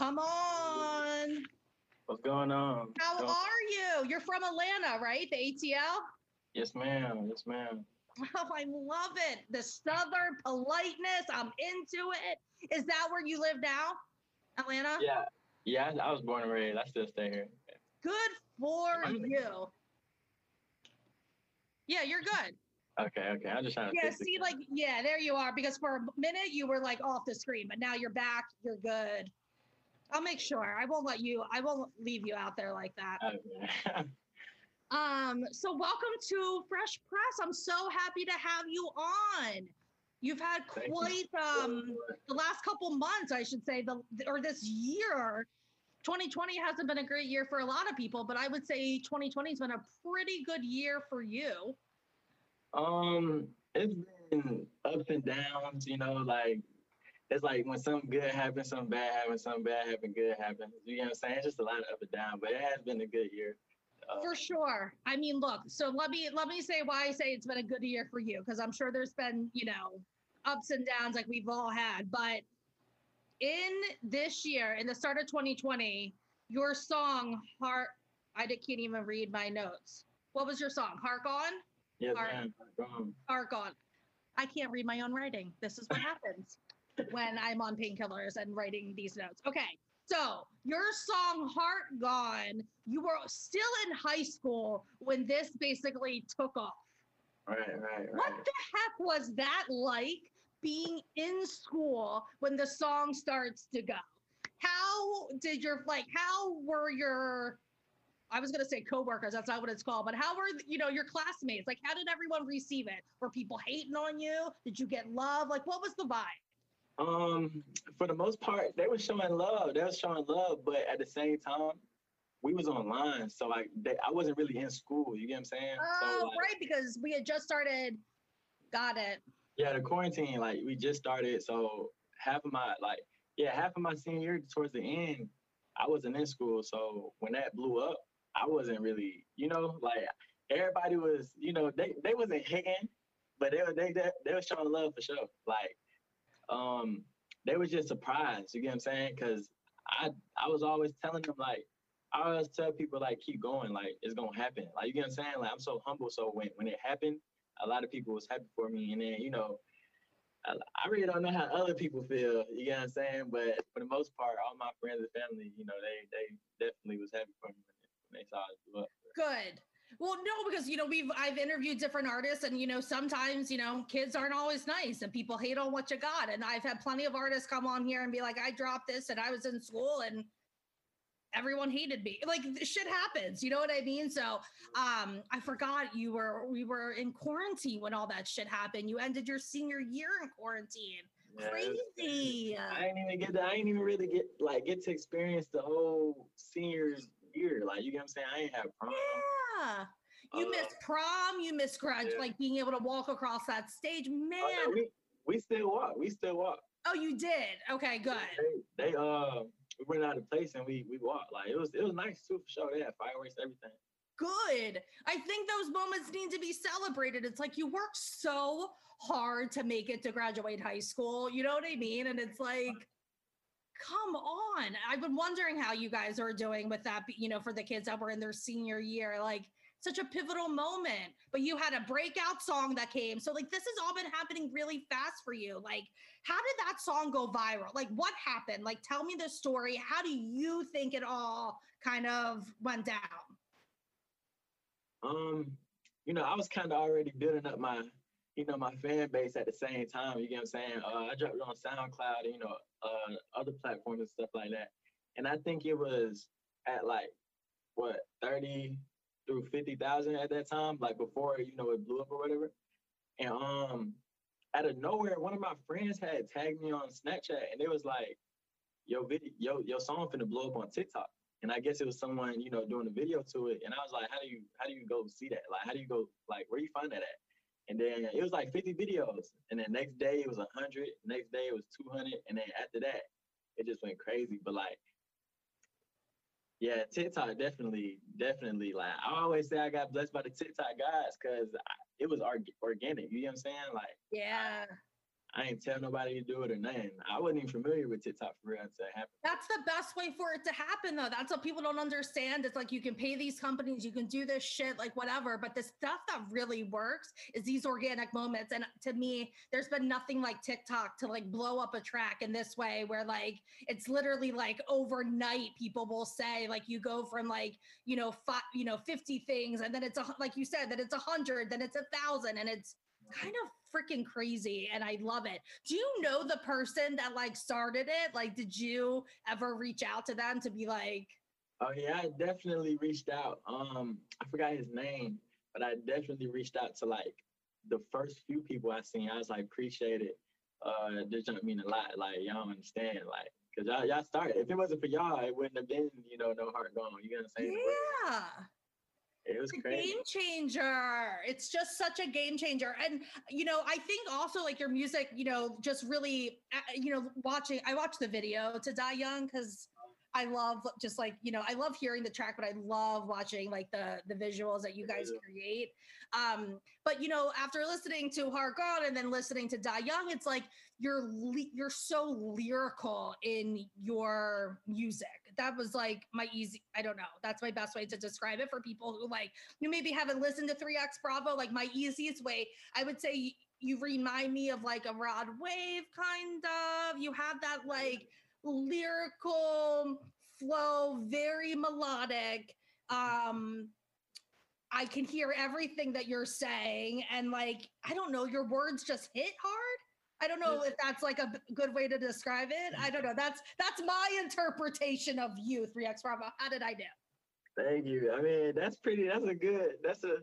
Come on. What's going on? How are you? You're from Atlanta, right? The ATL? Yes, ma'am. Yes, ma'am. Oh, I love it. The southern politeness. I'm into it. Is that where you live now? Atlanta? Yeah. Yeah, I, I was born and raised. I still stay here. Good for you. Yeah, you're good. Okay, okay. I'm just trying to. Yeah, see, like, yeah, there you are. Because for a minute you were like off the screen, but now you're back. You're good. I'll make sure. I won't let you. I won't leave you out there like that. Okay. Um, so welcome to Fresh Pressed. I'm so happy to have you on. You've had quite um the last couple months, I should say, the or this year. 2020 hasn't been a great year for a lot of people, but I would say 2020 has been a pretty good year for you. um, it's been ups and downs. You know, like it's like when something good happens, something bad happens, something bad happens, good happens. You know what I'm saying? It's just a lot of up and down, but it has been a good year. Uh, For sure. I mean, look, so let me let me say why I say it's been a good year for you because I'm sure there's been, you know, ups and downs like we've all had, but in this year, in the start of 2020, your song Heart I can't even read my notes. What was your song? Hark on? yes. Um, Hark on. I can't read my own writing. This is what happens when I'm on painkillers and writing these notes. Okay. So your song Heart Gone, you were still in high school when this basically took off. right, right, right. What the heck was that like being in school when the song starts to go? How did your like how were your I was gonna say coworkers, that's not what it's called, but how were you know your classmates? Like how did everyone receive it? Were people hating on you? Did you get love? Like what was the vibe? Um, for the most part, they were showing love. They were showing love, but at the same time, we was online, so like they, I wasn't really in school. You get what I'm saying? Oh, so like, right, because we had just started. Got it. yeah, the quarantine, like we just started, so half of my like yeah, half of my senior year towards the end, I wasn't in school. So when that blew up, I wasn't really, you know, like everybody was, you know, they they wasn't hating, but they were they they, they were showing love for sure. Like, um, they was just surprised. You get what I'm saying? Because I I was always telling them like. I always tell people like keep going, like it's gonna happen. Like you get what I'm saying? Like I'm so humble. So when when it happened, a lot of people was happy for me. And then, you know, I, I really don't know how other people feel, you get what I'm saying? But for the most part, all my friends and family, you know, they they definitely was happy for me when, they saw it. Good. Well, no, because you know we've I've interviewed different artists, and you know sometimes you know kids aren't always nice, and people hate on what you got. And I've had plenty of artists come on here and be like, "I dropped this, and I was in school, and everyone hated me." Like shit happens, you know what I mean? So, um, I forgot you were we were in quarantine when all that shit happened. You ended your senior year in quarantine. Yeah, Crazy. I ain't even get to, I ain't even really get like get to experience the whole senior year. Like you get what I'm saying? I ain't have prom. Yeah. You Uh, missed prom, you missed grad, yeah. like being able to walk across that stage. Man, Oh, no, we we still walk. We still walk. Oh, you did. Okay, good. They, they uh we went out of place and we we walked. Like it was it was nice too for sure. They had fireworks, everything. Good. I think those moments need to be celebrated. It's like you work so hard to make it to graduate high school. You know what I mean? And it's like, come on. I've been wondering how you guys are doing with that, you know, for the kids that were in their senior year. Like, such a pivotal moment. But you had a breakout song that came. So, like, this has all been happening really fast for you. Like, how did that song go viral? Like, what happened? Like, tell me the story. How do you think it all kind of went down? Um, you know, I was kind of already building up my, you know, my fan base at the same time. You get what I'm saying? Uh, I dropped it on SoundCloud, you know, uh, other platforms and stuff like that. And I think it was at like what thirty through fifty thousand at that time, like before you know it blew up or whatever. And um, out of nowhere, one of my friends had tagged me on Snapchat, and it was like, "Yo, video, yo, your song finna blow up on TikTok." And I guess it was someone, you know, doing a video to it. And I was like, how do you how do you go see that? Like, how do you go like where you find that at? And then it was like 50 videos. And then next day it was 100. Next day it was 200. And then after that, it just went crazy. But like, yeah, TikTok definitely, definitely. Like I always say, I got blessed by the TikTok guys because it was org- organic. You know what I'm saying? Like Yeah. I ain't tell nobody to do it or nothing. I wasn't even familiar with TikTok for real until it happened. That's the best way for it to happen, though. That's what people don't understand. It's like you can pay these companies, you can do this shit, like whatever. But the stuff that really works is these organic moments. And to me, there's been nothing like TikTok to like blow up a track in this way, where like it's literally like overnight. People will say like you go from like you know five, you know, fifty things, and then it's a like you said that it's a hundred, then it's a thousand, and it's kind of freaking crazy and I love it. Do you know the person that like started it? Like, did you ever reach out to them to be like, Oh yeah, I definitely reached out. Um, I forgot his name, but I definitely reached out to like the first few people I seen. I was like, appreciate it. Uh, this don't mean a lot. Like y'all don't understand. Like, cause y'all y'all started. If it wasn't for y'all, it wouldn't have been, you know, no heart gone. You know what I'm saying? Yeah. It was It's a game changer. It's just such a game changer. And, you know, I think also like your music, you know, just really, uh, you know, watching, I watched the video to Die Young because I love just like, you know, I love hearing the track, but I love watching like the the visuals that you guys create. Um, but you know, after listening to Heart Gone and then listening to Die Young, it's like you're le- you're so lyrical in your music. That was like my easy, I don't know. That's my best way to describe it for people who like you maybe haven't listened to 3X Bravo. Like my easiest way, I would say you remind me of like a Rod Wave kind of. You have that like lyrical flow, very melodic. Um I can hear everything that you're saying and like I don't know, your words just hit hard. I don't know if that's like a good way to describe it. I don't know. That's that's my interpretation of you, 3X Bravo. How did I do? Thank you. I mean, that's pretty. That's a good. That's a.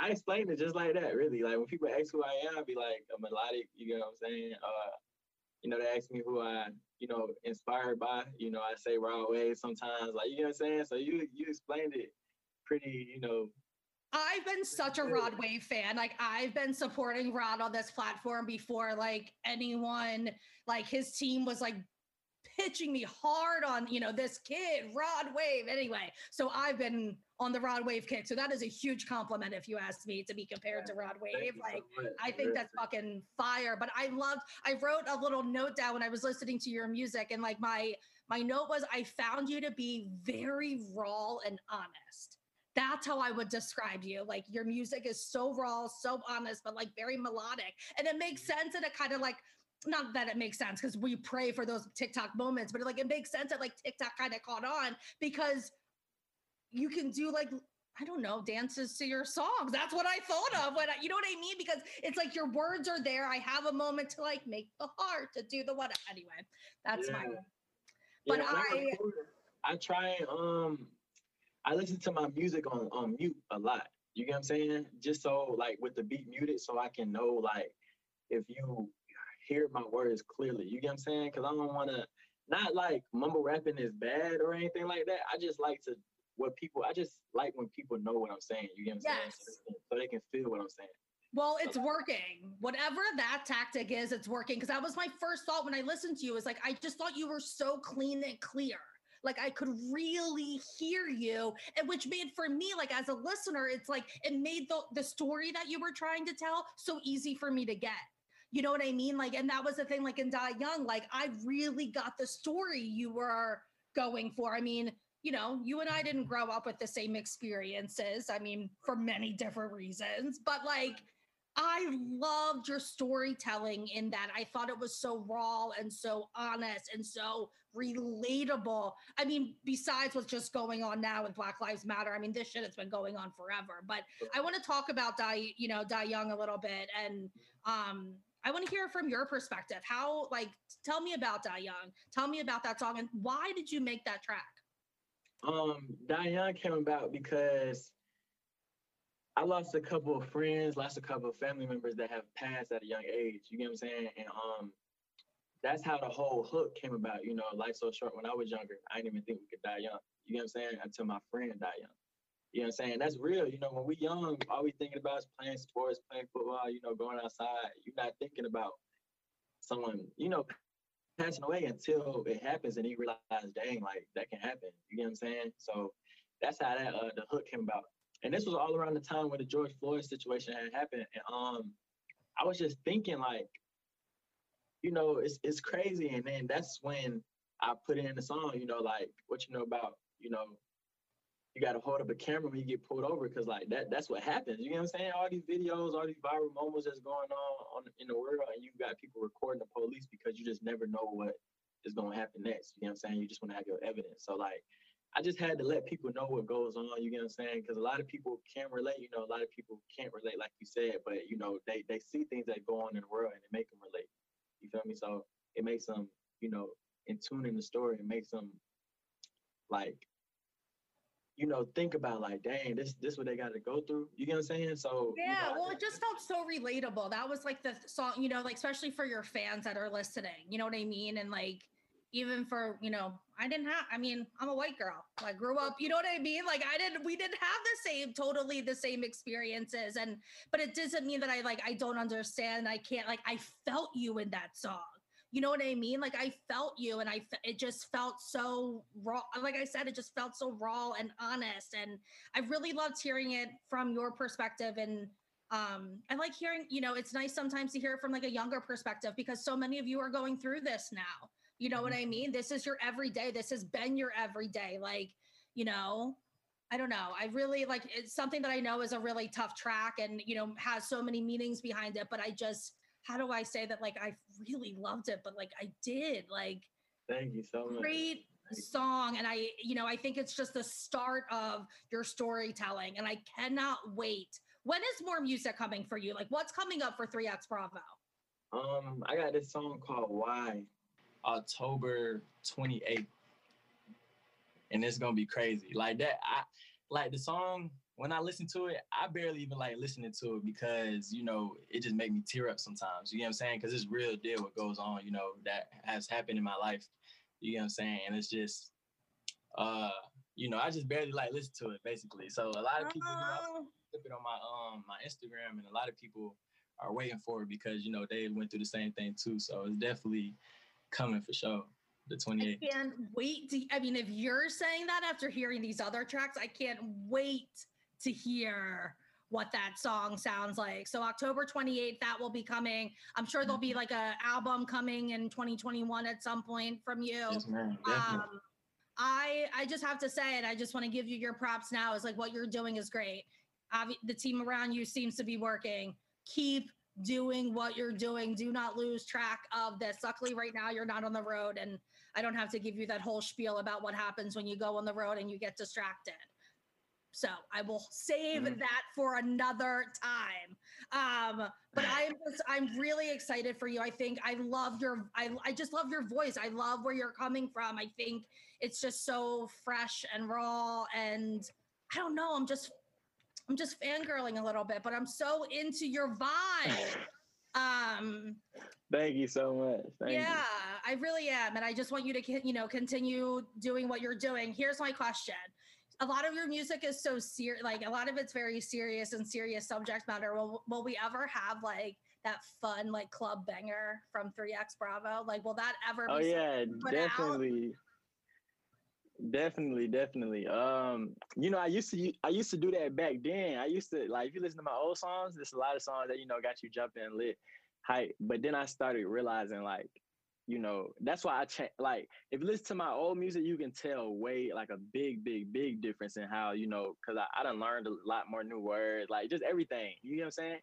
I explained it just like that. Really, like when people ask who I am, I'd be like a melodic. You know what I'm saying? Uh, you know, they ask me who I, you know, inspired by. You know, I say Rod Waves sometimes. Like you know what I'm saying? So you you explained it pretty. You know, I've been such a Rod Wave fan. Like I've been supporting Rod on this platform before like anyone like his team was like pitching me hard on, you know, this kid, Rod Wave. Anyway, so I've been on the Rod Wave kick. So that is a huge compliment if you ask me to be compared to Rod Wave. Like. I think that's fucking fire. But I loved. I wrote a little note down when I was listening to your music, and like my my note was, I found you to be very raw and honest. That's how I would describe you. Like your music is so raw, so honest, but like very melodic, and it makes sense. And it kind of like. Not that it makes sense because we pray for those TikTok moments, but like it makes sense that like TikTok kind of caught on because you can do like I don't know, dances to your songs. That's what I thought of when I, you know what I mean? Because it's like your words are there. I have a moment to like make the heart to do the what. Anyway, that's my. Yeah. But when I- I try um I listen to my music on on mute a lot. You get what I'm saying? Just so like with the beat muted, so I can know like if you hear my words clearly. You get what I'm saying? Because I don't want to not like mumble rapping is bad or anything like that. I just like to what people. I just like when people know what I'm saying. You get what I'm Yes. saying? So they can feel what I'm saying. Well, it's working. Whatever that tactic is, it's working. Because that was my first thought when I listened to you. Is like I just thought you were so clean and clear. Like I could really hear you, and which made for me, like as a listener, it's like it made the the story that you were trying to tell so easy for me to get. You know what I mean? Like, and that was the thing. Like in Die Young, like I really got the story you were going for. I mean, you know, you and I didn't grow up with the same experiences. I mean, for many different reasons, but like I loved your storytelling in that. I thought it was so raw and so honest and so relatable. I mean, besides what's just going on now with Black Lives Matter, I mean, this shit has been going on forever. But I want to talk about Die, you know, Die Young a little bit, and um, I want to hear from your perspective. How, like, tell me about Die Young. Tell me about that song, and why did you make that track? Um, Young came about because I lost a couple of friends, lost a couple of family members that have passed at a young age. You get what I'm saying? And um, that's how the whole hook came about. You know, life so short. When I was younger, I didn't even think we could die young. You know what I'm saying? Until my friend died young. You know what I'm saying? That's real. You know, when we young, all we thinking about is playing sports, playing football. You know, going outside. You're not thinking about someone. You know, passing away until it happens and you realize, dang, like that can happen. You know what I'm saying? So that's how that uh, the hook came about. And this was all around the time when the George Floyd situation had happened. And um, I was just thinking like, you know, it's it's crazy. And then that's when I put in the song, you know, like what you know about, you know, you got to hold up a camera when you get pulled over because like that that's what happens. You know what I'm saying? All these videos, all these viral moments that's going on, on in the world, and you got people recording the police because you just never know what is to happen next. You know what I'm saying? You just want to have your evidence. So like, I just had to let people know what goes on. You know what I'm saying? Because a lot of people can't relate. You know, a lot of people can't relate, like you said. But you know, they they see things that go on in the world and it make them relate. You feel me? So it makes them, you know, in tune in the story. It makes them like you know, think about like, dang, this this what they got to go through. You get what I'm saying? So yeah, you know, well, it just felt so relatable. That was like the song, you know, like especially for your fans that are listening. You know what I mean? And like even for you know, I didn't have. I mean, I'm a white girl. I grew up. You know what I mean? Like I didn't. We didn't have the same, totally the same experiences. And but it doesn't mean that I like I don't understand. I can't like I felt you in that song you know what I mean? Like I felt you and I it just felt so raw. Like I said, it just felt so raw and honest. And I really loved hearing it from your perspective. And um, I like hearing, you know, it's nice sometimes to hear it from like a younger perspective because so many of you are going through this now. You know what I mean? This is your everyday. This has been your everyday. Like, you know, I don't know. I really like it's something that I know is a really tough track and, you know, has so many meanings behind it, but I just how do I say that like I really loved it, but like I did like thank you so much. Great song. And I, you know, I think it's just the start of your storytelling. And I cannot wait. When is more music coming for you? Like what's coming up for 3X Bravo? Um, I got this song called Why, October 28th. And it's gonna be crazy. Like that, I like the song when I listen to it, I barely even like listening to it because you know it just make me tear up sometimes. You know what I'm saying? Because it's real deal what goes on. You know that has happened in my life. You know what I'm saying? And it's just, uh, you know, I just barely like listen to it basically. So a lot of people, you know, flip it on my um my Instagram, and a lot of people are waiting for it because you know they went through the same thing too. So it's definitely coming for sure the 28th. I can't wait to, I mean, if you're saying that after hearing these other tracks, I can't wait to hear what that song sounds like. So October 28th, that will be coming. I'm sure there'll be mm-hmm. like a album coming in 2021 at some point from you. Yes, ma'am. Um, I I just have to say it. I just want to give you your props now. Is like what you're doing is great. the team around you seems to be working. Keep doing what you're doing. Do not lose track of this. Luckily, right now you're not on the road, and I don't have to give you that whole spiel about what happens when you go on the road and you get distracted. So I will save mm-hmm. that for another time. Um, but I'm just, I'm really excited for you. I think I love your I I just love your voice. I love where you're coming from. I think it's just so fresh and raw and I don't know, I'm just I'm just fangirling a little bit, but I'm so into your vibe. Um Thank you so much. Thank yeah, you. I really am and I just want you to you know continue doing what you're doing. Here's my question a lot of your music is so serious like a lot of it's very serious and serious subject matter will will we ever have like that fun like club banger from 3x bravo like will that ever oh yeah definitely out? Definitely definitely. Um you know i used to i used to do that back then. I used to like if you listen to my old songs there's a lot of songs that you know got you jumping lit hype. But then i started realizing like you know that's why i change like if you listen to my old music you can tell way like a big big big difference in how you know because I, I done learned a lot more new words like just everything you know what i'm saying?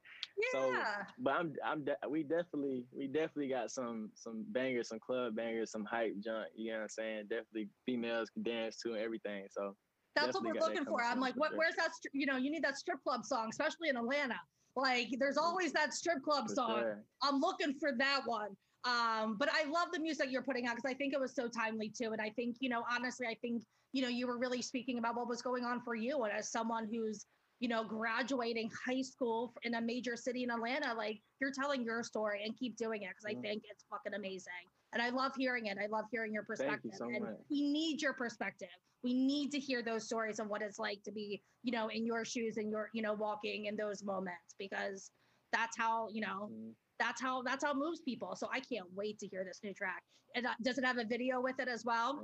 Yeah. so but i'm i'm de- we definitely we definitely got some some bangers some club bangers some hype junk you know what i'm saying? Definitely females can dance to and everything so that's what we're looking for. i'm like what, where's that you know you need that strip club song especially in atlanta. Like there's always that strip club for song. sure. i'm looking for that one um, but I love the music you're putting out because I think it was so timely too. And I think, you know, honestly, I think, you know, you were really speaking about what was going on for you. And as someone who's, you know, graduating high school in a major city in Atlanta, like you're telling your story and keep doing it because I think it's fucking amazing. And I love hearing it. I love hearing your perspective. You so and much. we need your perspective. We need to hear those stories of what it's like to be, you know, in your shoes and your, you know, walking in those moments because that's how, you know, mm-hmm that's how that's how it moves people. So I can't wait to hear this new track. And uh, does it have a video with it as well?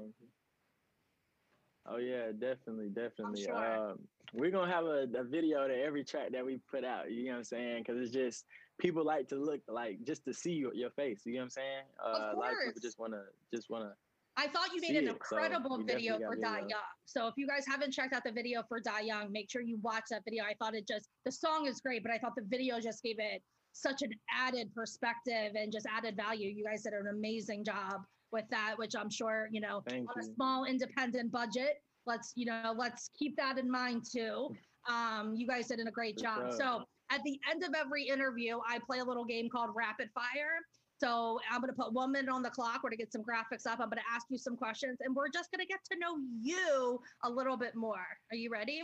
Oh yeah, definitely, definitely. Sure. Um, we're gonna have a, a, video to every track that we put out. You know what I'm saying? Because it's just people like to look like just to see your, your face. You know what I'm saying? Uh, a lot of people just wanna just wanna I thought you made an incredible so video for Die Young. So if you guys haven't checked out the video for Die Young, make sure you watch that video. I thought it just the song is great, but I thought the video just gave it such an added perspective and just added value. You guys did an amazing job with that, which I'm sure, you know, Thank on you. a small independent budget. Let's, you know, let's keep that in mind too. Um, you guys did a great job. So at the end of every interview, I play a little game called Rapid Fire. So I'm going to put one minute on the clock. We're going to get some graphics up. I'm going to ask you some questions and we're just going to get to know you a little bit more. Are you ready?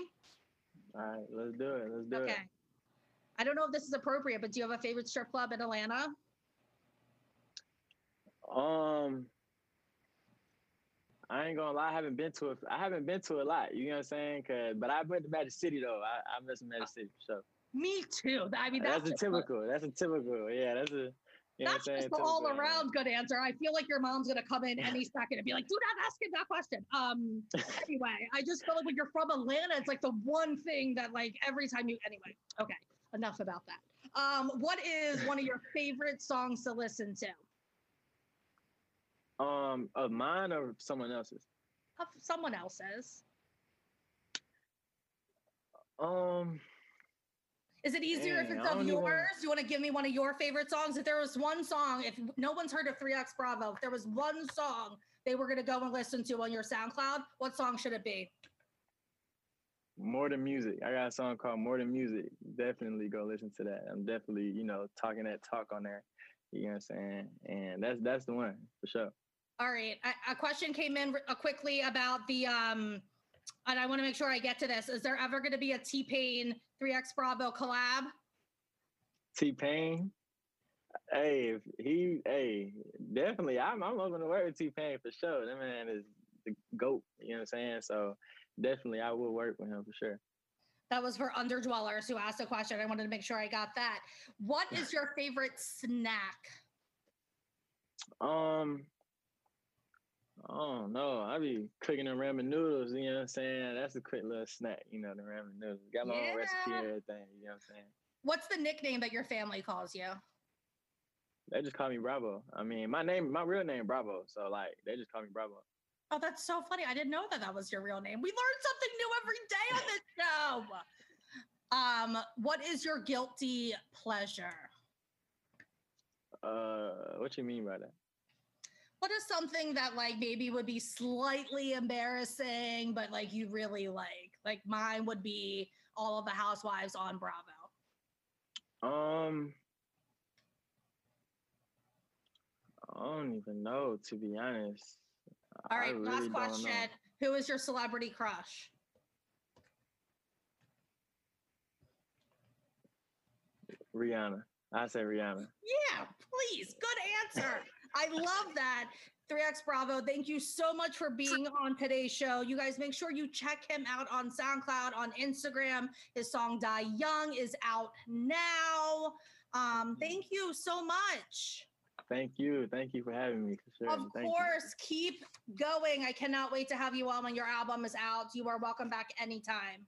All right, let's do it. Let's do okay. it. Okay. I don't know if this is appropriate, but do you have a favorite strip club in Atlanta? Um, I ain't gonna lie, I haven't been to it. I haven't been to a lot. You know what I'm saying? Cause, but I've been to Magic City though. I, I miss Magic City So. Me too. I mean, that's, that's a typical. That's a typical. Yeah, that's a. You That's just the all around good answer. I feel like your mom's gonna come in any second and be like, "Do not ask him that question." Um. anyway, I just feel like when you're from Atlanta, it's like the one thing that like every time you. Anyway, okay. Enough about that. Um, what is one of your favorite songs to listen to? Um, of mine or someone else's? Of someone else's. Um. Is it easier if it's of yours? Even... Do you want to give me one of your favorite songs? If there was one song, if no one's heard of 3X Bravo, if there was one song they were going to go and listen to on your SoundCloud, what song should it be? More than music. I got a song called More Than Music. Definitely go listen to that. I'm definitely, you know, talking that talk on there. You know what I'm saying? And that's that's the one for sure. All right. A, a question came in uh, quickly about the um and I want to make sure I get to this. Is there ever going to be a T Pain 3X Bravo collab? T Pain? Hey, if he, hey, definitely. I'm, I'm open to work with T Pain for sure. That man is the goat. You know what I'm saying? So definitely, I will work with him for sure. That was for underdwellers who asked a question. I wanted to make sure I got that. What is your favorite snack? Um, Oh no, I be cooking the ramen noodles. You know what I'm saying? That's a quick little snack. You know the ramen noodles. Got my yeah. own recipe and everything. You know what I'm saying? What's the nickname that your family calls you? They just call me Bravo. I mean, my name, my real name, Bravo. So like, they just call me Bravo. Oh, that's so funny. I didn't know that that was your real name. We learn something new every day on this show. Um, what is your guilty pleasure? Uh, what you mean by that? what is something that like maybe would be slightly embarrassing, but like you really like? Like mine would be all of the housewives on Bravo. Um, I don't even know to be honest. All right, really last question. Who is your celebrity crush? Rihanna. I say Rihanna. Yeah, please. Good answer. I love that. 3X Bravo, thank you so much for being on today's show. You guys make sure you check him out on SoundCloud, on Instagram. His song Die Young is out now. Um, thank you so much. Thank you. Thank you for having me. Sure. Of thank course. You. Keep going. I cannot wait to have you on when your album is out. You are welcome back anytime.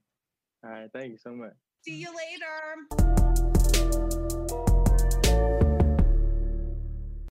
All right. Thank you so much. See you later.